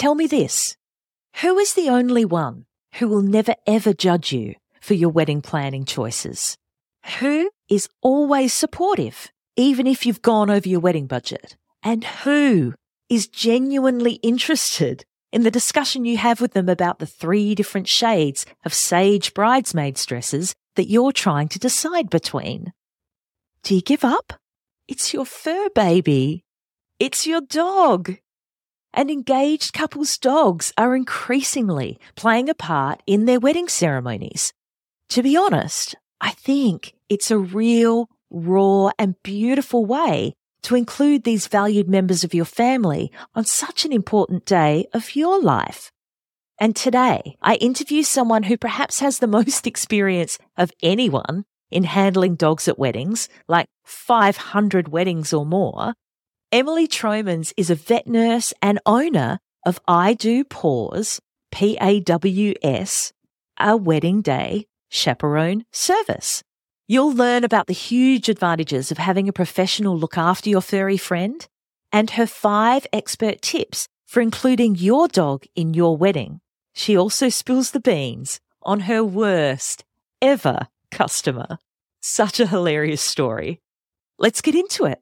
tell me this. Who is the only one who will never ever judge you for your wedding planning choices? Who is always supportive, even if you've gone over your wedding budget? And who is genuinely interested in the discussion you have with them about the three different shades of sage bridesmaids dresses that you're trying to decide between? Do you give up? It's your fur baby. It's your dog. And engaged couples' dogs are increasingly playing a part in their wedding ceremonies. To be honest, I think it's a real, raw, and beautiful way to include these valued members of your family on such an important day of your life. And today, I interview someone who perhaps has the most experience of anyone in handling dogs at weddings, like 500 weddings or more. Emily Tromans is a vet nurse and owner of I Do Paws, P A W S, a wedding day chaperone service. You'll learn about the huge advantages of having a professional look after your furry friend and her five expert tips for including your dog in your wedding. She also spills the beans on her worst ever customer. Such a hilarious story. Let's get into it.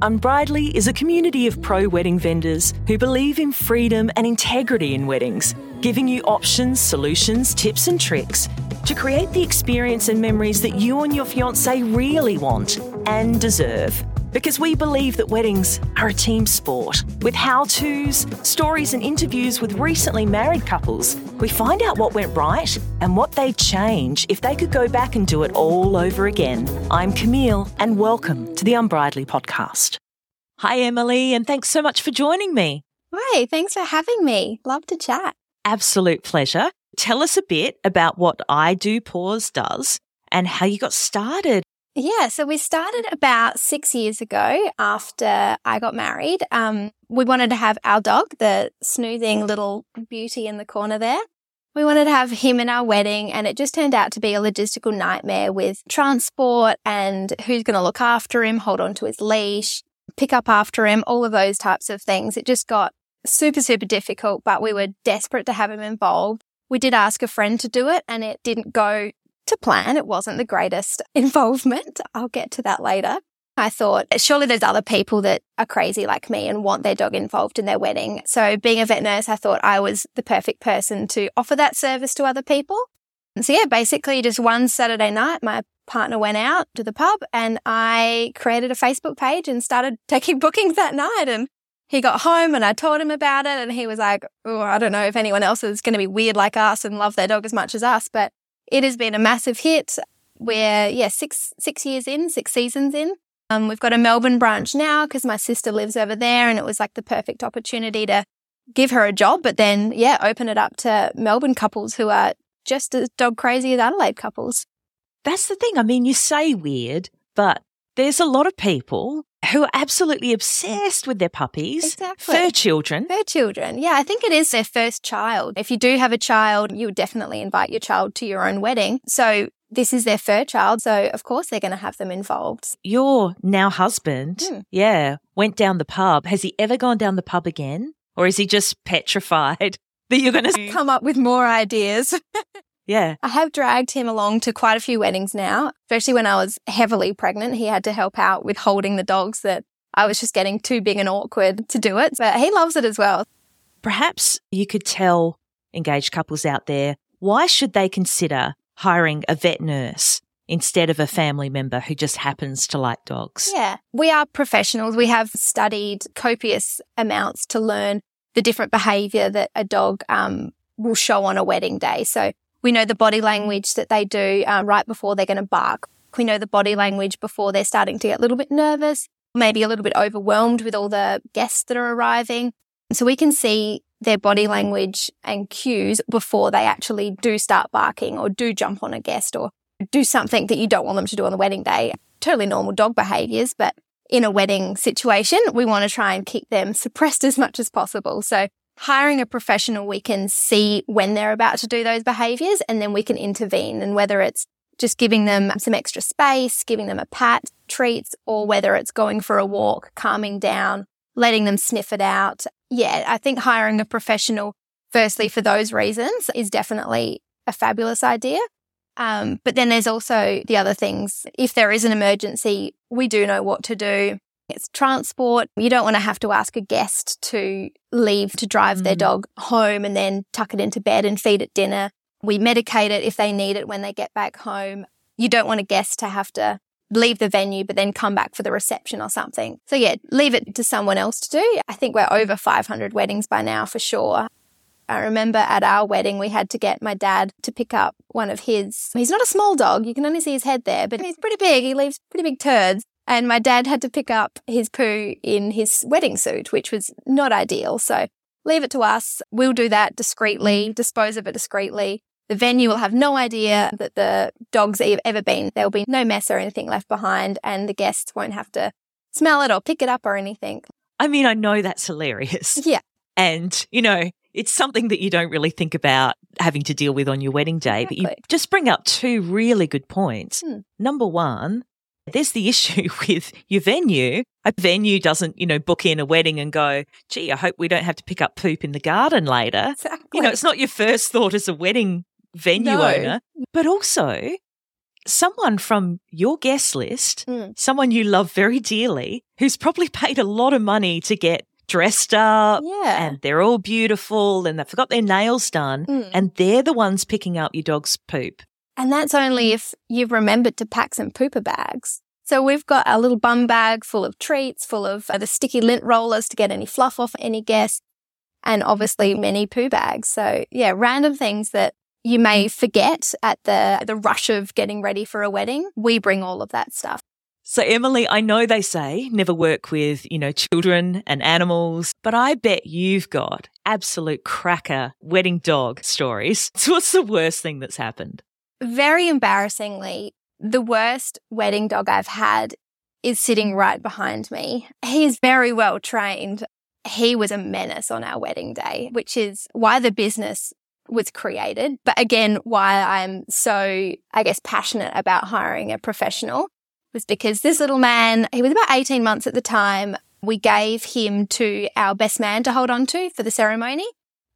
Unbridely is a community of pro wedding vendors who believe in freedom and integrity in weddings, giving you options, solutions, tips, and tricks to create the experience and memories that you and your fiance really want and deserve. Because we believe that weddings are a team sport. With how to's, stories, and interviews with recently married couples, we find out what went right and what they'd change if they could go back and do it all over again. I'm Camille, and welcome to the Unbridely podcast. Hi, Emily, and thanks so much for joining me. Hi, thanks for having me. Love to chat. Absolute pleasure. Tell us a bit about what I Do Paws does and how you got started. Yeah, so we started about six years ago after I got married. Um, we wanted to have our dog, the snoozing little beauty in the corner there. We wanted to have him in our wedding, and it just turned out to be a logistical nightmare with transport and who's going to look after him, hold on to his leash, pick up after him, all of those types of things. It just got super, super difficult, but we were desperate to have him involved. We did ask a friend to do it and it didn't go to plan. It wasn't the greatest involvement. I'll get to that later. I thought, surely there's other people that are crazy like me and want their dog involved in their wedding. So, being a vet nurse, I thought I was the perfect person to offer that service to other people. And so, yeah, basically, just one Saturday night, my partner went out to the pub and I created a Facebook page and started taking bookings that night. And he got home and I told him about it and he was like, oh, I don't know if anyone else is going to be weird like us and love their dog as much as us, but it has been a massive hit. We're, yeah, six, six years in, six seasons in. Um, we've got a Melbourne branch now because my sister lives over there and it was like the perfect opportunity to give her a job, but then, yeah, open it up to Melbourne couples who are just as dog crazy as Adelaide couples. That's the thing. I mean, you say weird, but there's a lot of people who are absolutely obsessed with their puppies. Exactly. Fur children. Fur children. Yeah, I think it is their first child. If you do have a child, you would definitely invite your child to your own wedding. So this is their fur child. So of course they're going to have them involved. Your now husband, Hmm. yeah, went down the pub. Has he ever gone down the pub again? Or is he just petrified that you're going to Come up with more ideas. Yeah. I have dragged him along to quite a few weddings now, especially when I was heavily pregnant. He had to help out with holding the dogs that I was just getting too big and awkward to do it. But he loves it as well. Perhaps you could tell engaged couples out there why should they consider hiring a vet nurse instead of a family member who just happens to like dogs? Yeah. We are professionals. We have studied copious amounts to learn the different behavior that a dog um, will show on a wedding day. So we know the body language that they do um, right before they're going to bark. We know the body language before they're starting to get a little bit nervous, maybe a little bit overwhelmed with all the guests that are arriving. So we can see their body language and cues before they actually do start barking or do jump on a guest or do something that you don't want them to do on the wedding day. Totally normal dog behaviors, but in a wedding situation, we want to try and keep them suppressed as much as possible. So hiring a professional, we can see when they're about to do those behaviors and then we can intervene. And whether it's just giving them some extra space, giving them a pat, treats, or whether it's going for a walk, calming down, letting them sniff it out. yeah, I think hiring a professional, firstly, for those reasons, is definitely a fabulous idea. Um, but then there's also the other things. If there is an emergency, we do know what to do. It's transport. You don't want to have to ask a guest to leave to drive mm. their dog home and then tuck it into bed and feed it dinner. We medicate it if they need it when they get back home. You don't want a guest to have to leave the venue, but then come back for the reception or something. So, yeah, leave it to someone else to do. I think we're over 500 weddings by now for sure. I remember at our wedding, we had to get my dad to pick up one of his. He's not a small dog. You can only see his head there, but he's pretty big. He leaves pretty big turds. And my dad had to pick up his poo in his wedding suit, which was not ideal. So leave it to us. We'll do that discreetly, dispose of it discreetly. The venue will have no idea that the dog's have ever been. There will be no mess or anything left behind, and the guests won't have to smell it or pick it up or anything. I mean, I know that's hilarious. Yeah. And, you know, it's something that you don't really think about having to deal with on your wedding day, exactly. but you just bring up two really good points. Hmm. Number one, there's the issue with your venue. A venue doesn't, you know, book in a wedding and go, gee, I hope we don't have to pick up poop in the garden later. Exactly. You know, it's not your first thought as a wedding venue no. owner, but also someone from your guest list, mm. someone you love very dearly, who's probably paid a lot of money to get dressed up yeah. and they're all beautiful and they've got their nails done mm. and they're the ones picking up your dog's poop. And that's only if you've remembered to pack some pooper bags. So we've got our little bum bag full of treats, full of the sticky lint rollers to get any fluff off any guest, and obviously many poo bags. So yeah, random things that you may forget at the the rush of getting ready for a wedding. We bring all of that stuff. So Emily, I know they say never work with, you know, children and animals, but I bet you've got absolute cracker wedding dog stories. So what's the worst thing that's happened? Very embarrassingly, the worst wedding dog I've had is sitting right behind me. He is very well trained. He was a menace on our wedding day, which is why the business was created. But again, why I'm so, I guess, passionate about hiring a professional was because this little man, he was about 18 months at the time. We gave him to our best man to hold on to for the ceremony.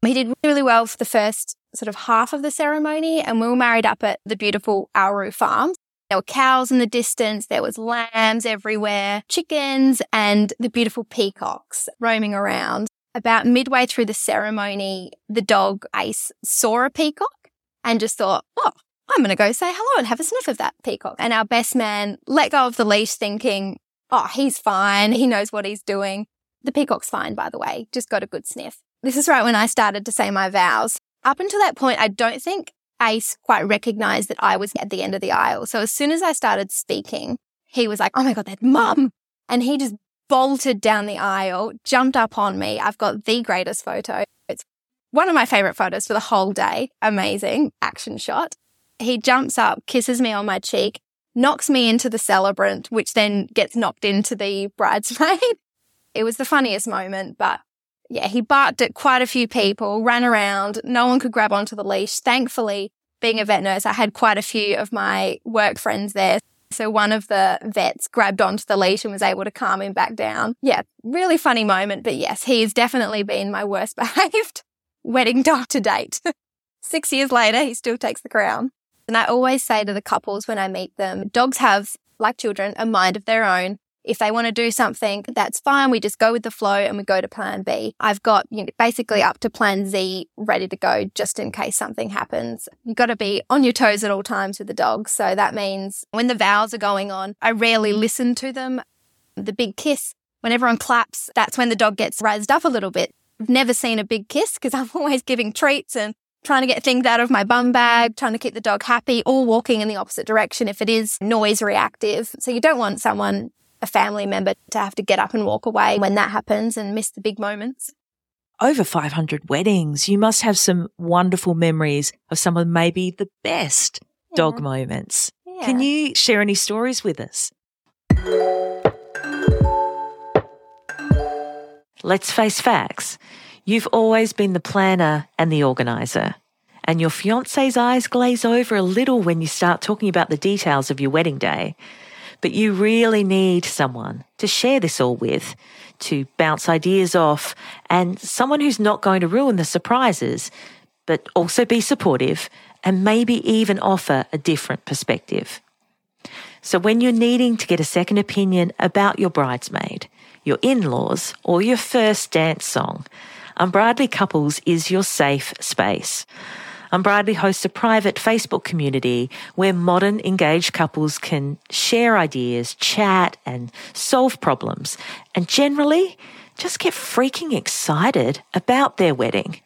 He did really well for the first sort of half of the ceremony and we were married up at the beautiful Auru farm. There were cows in the distance, there was lambs everywhere, chickens and the beautiful peacocks roaming around about midway through the ceremony, the dog Ace saw a peacock and just thought, oh, I'm going to go say hello and have a sniff of that peacock. And our best man let go of the leash thinking, oh, he's fine. He knows what he's doing. The peacock's fine, by the way, just got a good sniff. This is right when I started to say my vows. Up until that point, I don't think Ace quite recognized that I was at the end of the aisle. So as soon as I started speaking, he was like, oh my God, that's mum. And he just bolted down the aisle, jumped up on me. I've got the greatest photo. It's one of my favorite photos for the whole day. Amazing action shot. He jumps up, kisses me on my cheek, knocks me into the celebrant, which then gets knocked into the bridesmaid. It was the funniest moment, but yeah, he barked at quite a few people, ran around. No one could grab onto the leash. Thankfully, being a vet nurse, I had quite a few of my work friends there. So one of the vets grabbed onto the leash and was able to calm him back down. Yeah, really funny moment. But yes, he's definitely been my worst behaved wedding dog to date. Six years later, he still takes the crown. And I always say to the couples when I meet them, dogs have, like children, a mind of their own. If they want to do something, that's fine. We just go with the flow and we go to plan B. I've got you know, basically up to plan Z ready to go just in case something happens. You've got to be on your toes at all times with the dog. So that means when the vows are going on, I rarely listen to them. The big kiss, when everyone claps, that's when the dog gets raised up a little bit. I've never seen a big kiss because I'm always giving treats and trying to get things out of my bum bag, trying to keep the dog happy, or walking in the opposite direction if it is noise reactive. So you don't want someone a family member to have to get up and walk away when that happens and miss the big moments. Over 500 weddings. You must have some wonderful memories of some of maybe the best yeah. dog moments. Yeah. Can you share any stories with us? Let's face facts. You've always been the planner and the organizer. And your fiance's eyes glaze over a little when you start talking about the details of your wedding day. But you really need someone to share this all with, to bounce ideas off, and someone who's not going to ruin the surprises, but also be supportive and maybe even offer a different perspective. So when you're needing to get a second opinion about your bridesmaid, your in-laws, or your first dance song, Unbridely Couples is your safe space. Unbridely hosts a private Facebook community where modern engaged couples can share ideas, chat, and solve problems, and generally just get freaking excited about their wedding.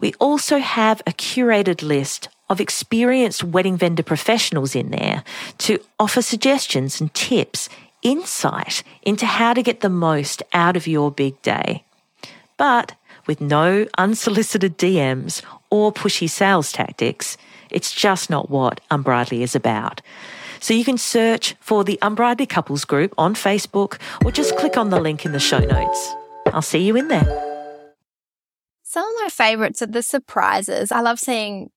We also have a curated list of experienced wedding vendor professionals in there to offer suggestions and tips, insight into how to get the most out of your big day. But with no unsolicited DMs or pushy sales tactics, it's just not what Unbridely is about. So you can search for the Unbridely Couples group on Facebook or just click on the link in the show notes. I'll see you in there. Some of my favorites are the surprises. I love seeing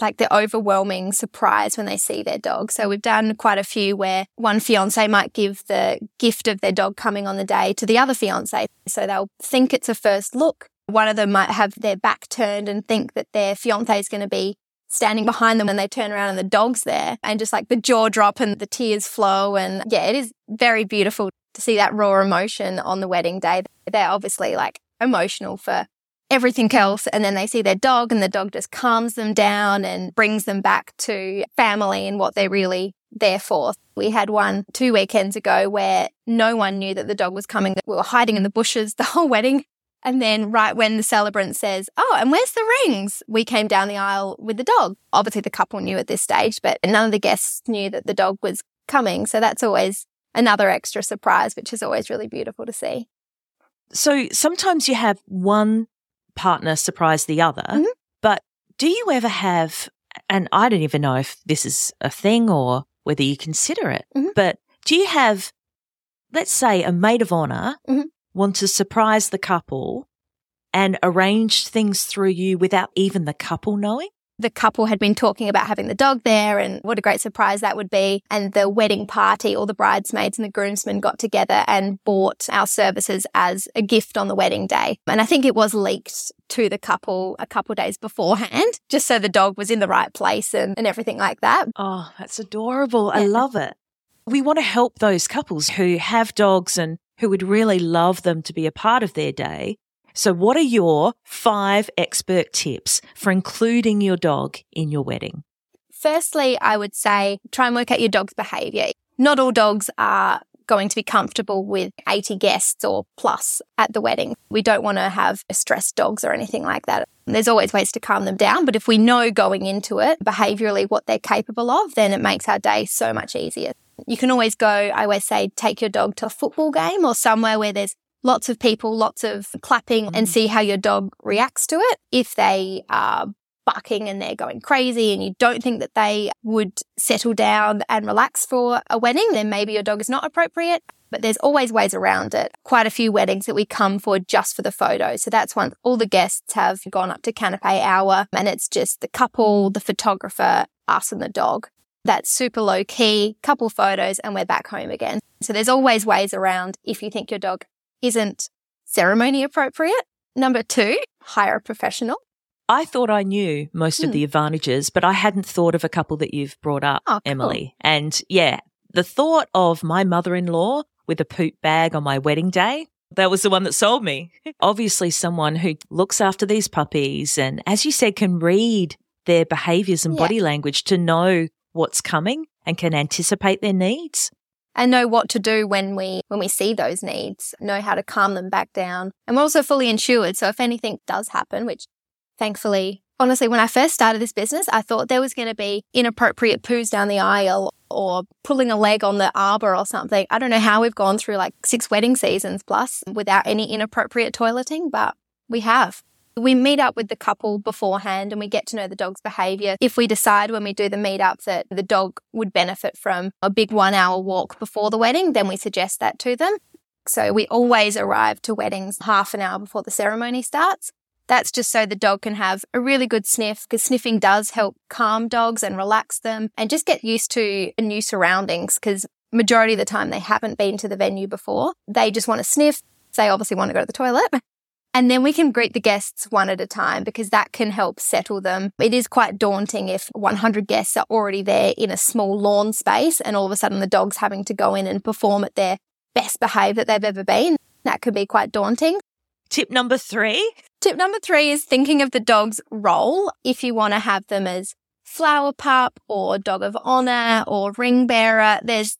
like the overwhelming surprise when they see their dog. So we've done quite a few where one fiance might give the gift of their dog coming on the day to the other fiance. So they'll think it's a first look. One of them might have their back turned and think that their fiance is going to be standing behind them when they turn around and the dog's there and just like the jaw drop and the tears flow. And yeah, it is very beautiful to see that raw emotion on the wedding day. They're obviously like emotional for everything else. And then they see their dog and the dog just calms them down and brings them back to family and what they're really there for. We had one two weekends ago where no one knew that the dog was coming. We were hiding in the bushes the whole wedding. And then right when the celebrant says, Oh, and where's the rings? We came down the aisle with the dog. Obviously the couple knew at this stage, but none of the guests knew that the dog was coming. So that's always another extra surprise, which is always really beautiful to see. So sometimes you have one partner surprise the other. Mm-hmm. But do you ever have, and I don't even know if this is a thing or whether you consider it, mm-hmm. but do you have, let's say, a maid of honor mm-hmm. Want to surprise the couple and arrange things through you without even the couple knowing? the couple had been talking about having the dog there and what a great surprise that would be. And the wedding party, all the bridesmaids and the groomsmen got together and bought our services as a gift on the wedding day. And I think it was leaked to the couple a couple days beforehand, just so the dog was in the right place and, and everything like that. Oh, that's adorable. Yeah. I love it. We want to help those couples who have dogs and who would really love them to be a part of their day so, what are your five expert tips for including your dog in your wedding? Firstly, I would say try and work out your dog's behavior. Not all dogs are going to be comfortable with 80 guests or plus at the wedding. We don't want to have stressed dogs or anything like that. There's always ways to calm them down, but if we know going into it behaviorally what they're capable of, then it makes our day so much easier. You can always go, I always say, take your dog to a football game or somewhere where there's lots of people, lots of clapping, and mm. see how your dog reacts to it. If they are barking and they're going crazy and you don't think that they would settle down and relax for a wedding, then maybe your dog is not appropriate. But there's always ways around it. Quite a few weddings that we come for just for the photo. So that's once all the guests have gone up to canapé hour and it's just the couple, the photographer, us and the dog. That's super low key, couple photos and we're back home again. So there's always ways around if you think your dog isn't ceremony appropriate. Number two, hire a professional. I thought I knew most hmm. of the advantages, but I hadn't thought of a couple that you've brought up, oh, cool. Emily. And yeah, the thought of my mother in law with a poop bag on my wedding day, that was the one that sold me. Obviously, someone who looks after these puppies and, as you said, can read their behaviors and yeah. body language to know what's coming and can anticipate their needs and know what to do when we when we see those needs, know how to calm them back down. And we're also fully insured, so if anything does happen, which thankfully honestly when I first started this business, I thought there was going to be inappropriate poos down the aisle or pulling a leg on the arbor or something. I don't know how we've gone through like six wedding seasons plus without any inappropriate toileting, but we have. We meet up with the couple beforehand and we get to know the dog's behavior. If we decide when we do the meetup that the dog would benefit from a big one hour walk before the wedding, then we suggest that to them. So we always arrive to weddings half an hour before the ceremony starts. That's just so the dog can have a really good sniff because sniffing does help calm dogs and relax them and just get used to new surroundings because majority of the time they haven't been to the venue before. They just want to sniff. They obviously want to go to the toilet. And then we can greet the guests one at a time because that can help settle them. It is quite daunting if 100 guests are already there in a small lawn space and all of a sudden the dog's having to go in and perform at their best behaved that they've ever been. That could be quite daunting. Tip number three. Tip number three is thinking of the dog's role. If you want to have them as flower pup or dog of honor or ring bearer, there's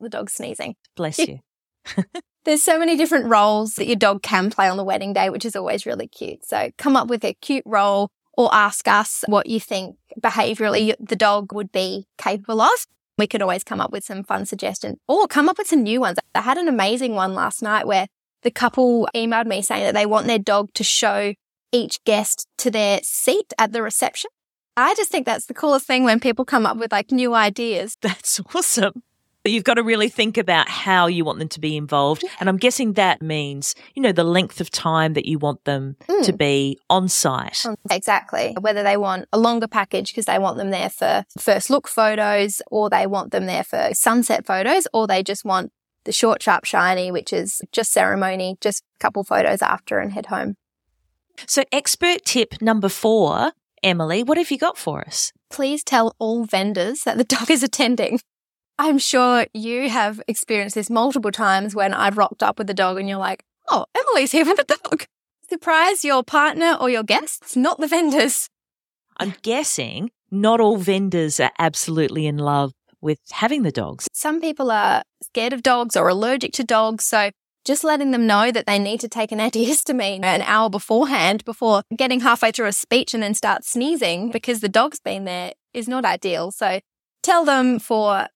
the dog sneezing. Bless you. There's so many different roles that your dog can play on the wedding day, which is always really cute. So come up with a cute role or ask us what you think behaviorally the dog would be capable of. We could always come up with some fun suggestions or come up with some new ones. I had an amazing one last night where the couple emailed me saying that they want their dog to show each guest to their seat at the reception. I just think that's the coolest thing when people come up with like new ideas. That's awesome. But you've got to really think about how you want them to be involved. And I'm guessing that means, you know, the length of time that you want them mm. to be on site. Exactly. Whether they want a longer package because they want them there for first look photos or they want them there for sunset photos or they just want the short, sharp, shiny, which is just ceremony, just a couple photos after and head home. So, expert tip number four, Emily, what have you got for us? Please tell all vendors that the dog is attending. I'm sure you have experienced this multiple times when I've rocked up with the dog and you're like, oh, Emily's here with the dog. Surprise your partner or your guests, not the vendors. I'm guessing not all vendors are absolutely in love with having the dogs. Some people are scared of dogs or allergic to dogs. So just letting them know that they need to take an antihistamine an hour beforehand before getting halfway through a speech and then start sneezing because the dog's been there is not ideal. So tell them for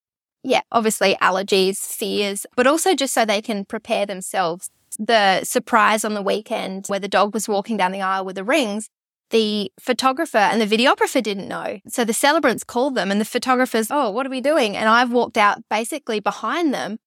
yeah, obviously allergies, fears, but also just so they can prepare themselves. The surprise on the weekend where the dog was walking down the aisle with the rings, the photographer and the videographer didn't know. So the celebrants called them and the photographers, oh, what are we doing? And I've walked out basically behind them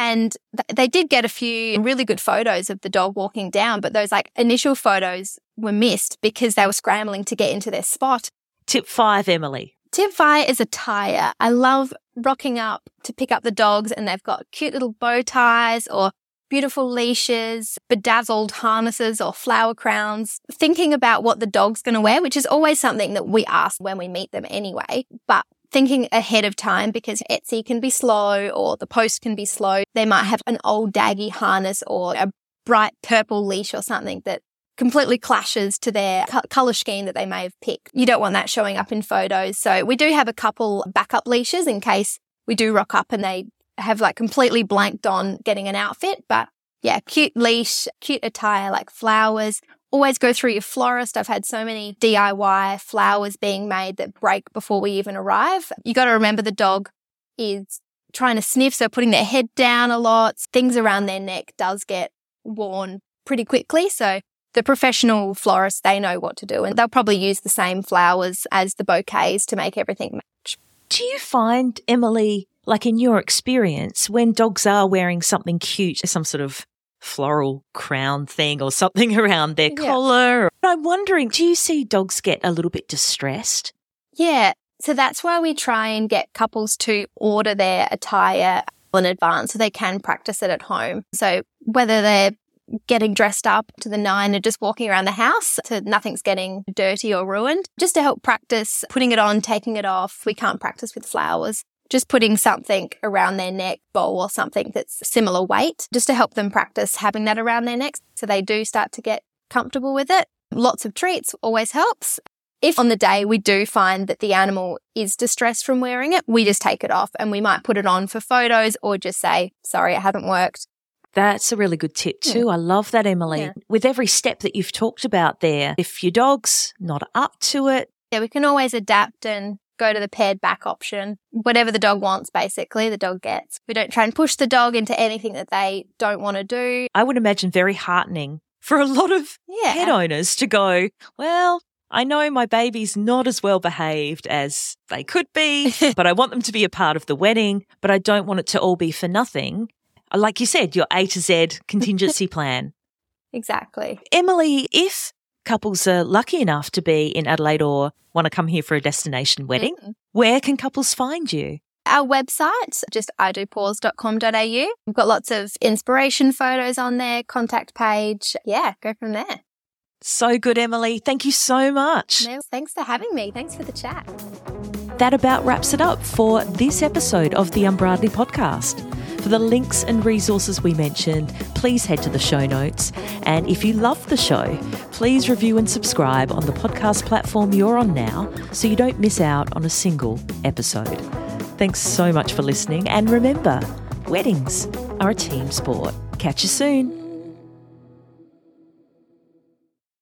and th- they did get a few really good photos of the dog walking down, but those like initial photos were missed because they were scrambling to get into their spot. Tip five, Emily. Tip five is attire. I love rocking up to pick up the dogs and they've got cute little bow ties or beautiful leashes, bedazzled harnesses or flower crowns, thinking about what the dog's going to wear, which is always something that we ask when we meet them anyway. But thinking ahead of time because Etsy can be slow or the post can be slow. They might have an old daggy harness or a bright purple leash or something that completely clashes to their color scheme that they may have picked. You don't want that showing up in photos. So we do have a couple backup leashes in case we do rock up and they have like completely blanked on getting an outfit. But yeah, cute leash, cute attire like flowers. Always go through your florist. I've had so many DIY flowers being made that break before we even arrive. You got to remember the dog is trying to sniff, so putting their head down a lot. Things around their neck does get worn pretty quickly. So the professional florists, they know what to do and they'll probably use the same flowers as the bouquets to make everything match. Do you find, Emily, like in your experience, when dogs are wearing something cute, some sort of floral crown thing or something around their yeah. collar? I'm wondering, do you see dogs get a little bit distressed? Yeah. So that's why we try and get couples to order their attire in advance so they can practice it at home. So whether they're getting dressed up to the nine and just walking around the house so nothing's getting dirty or ruined. Just to help practice putting it on, taking it off. We can't practice with flowers. Just putting something around their neck, bowl or something that's similar weight, just to help them practice having that around their necks so they do start to get comfortable with it. Lots of treats always helps. If on the day we do find that the animal is distressed from wearing it, we just take it off and we might put it on for photos or just say, sorry, it hasn't worked. That's a really good tip too. Yeah. I love that, Emily. Yeah. With every step that you've talked about there, if your dog's not up to it. Yeah, we can always adapt and go to the paired back option. Whatever the dog wants, basically, the dog gets. We don't try and push the dog into anything that they don't want to do. I would imagine very heartening for a lot of yeah. pet owners to go, well, I know my baby's not as well behaved as they could be, but I want them to be a part of the wedding, but I don't want it to all be for nothing like you said, your A to Z contingency plan. Exactly. Emily, if couples are lucky enough to be in Adelaide or want to come here for a destination wedding, mm-hmm. where can couples find you? our website, just idopaws.com.au. We've got lots of inspiration photos on there, contact page. Yeah, go from there. So good, Emily. Thank you so much. No, thanks for having me. Thanks for the chat. That about wraps it up for this episode of the Unbridely podcast. For the links and resources we mentioned, please head to the show notes. And if you love the show, please review and subscribe on the podcast platform you're on now so you don't miss out on a single episode. Thanks so much for listening. And remember, weddings are a team sport. Catch you soon.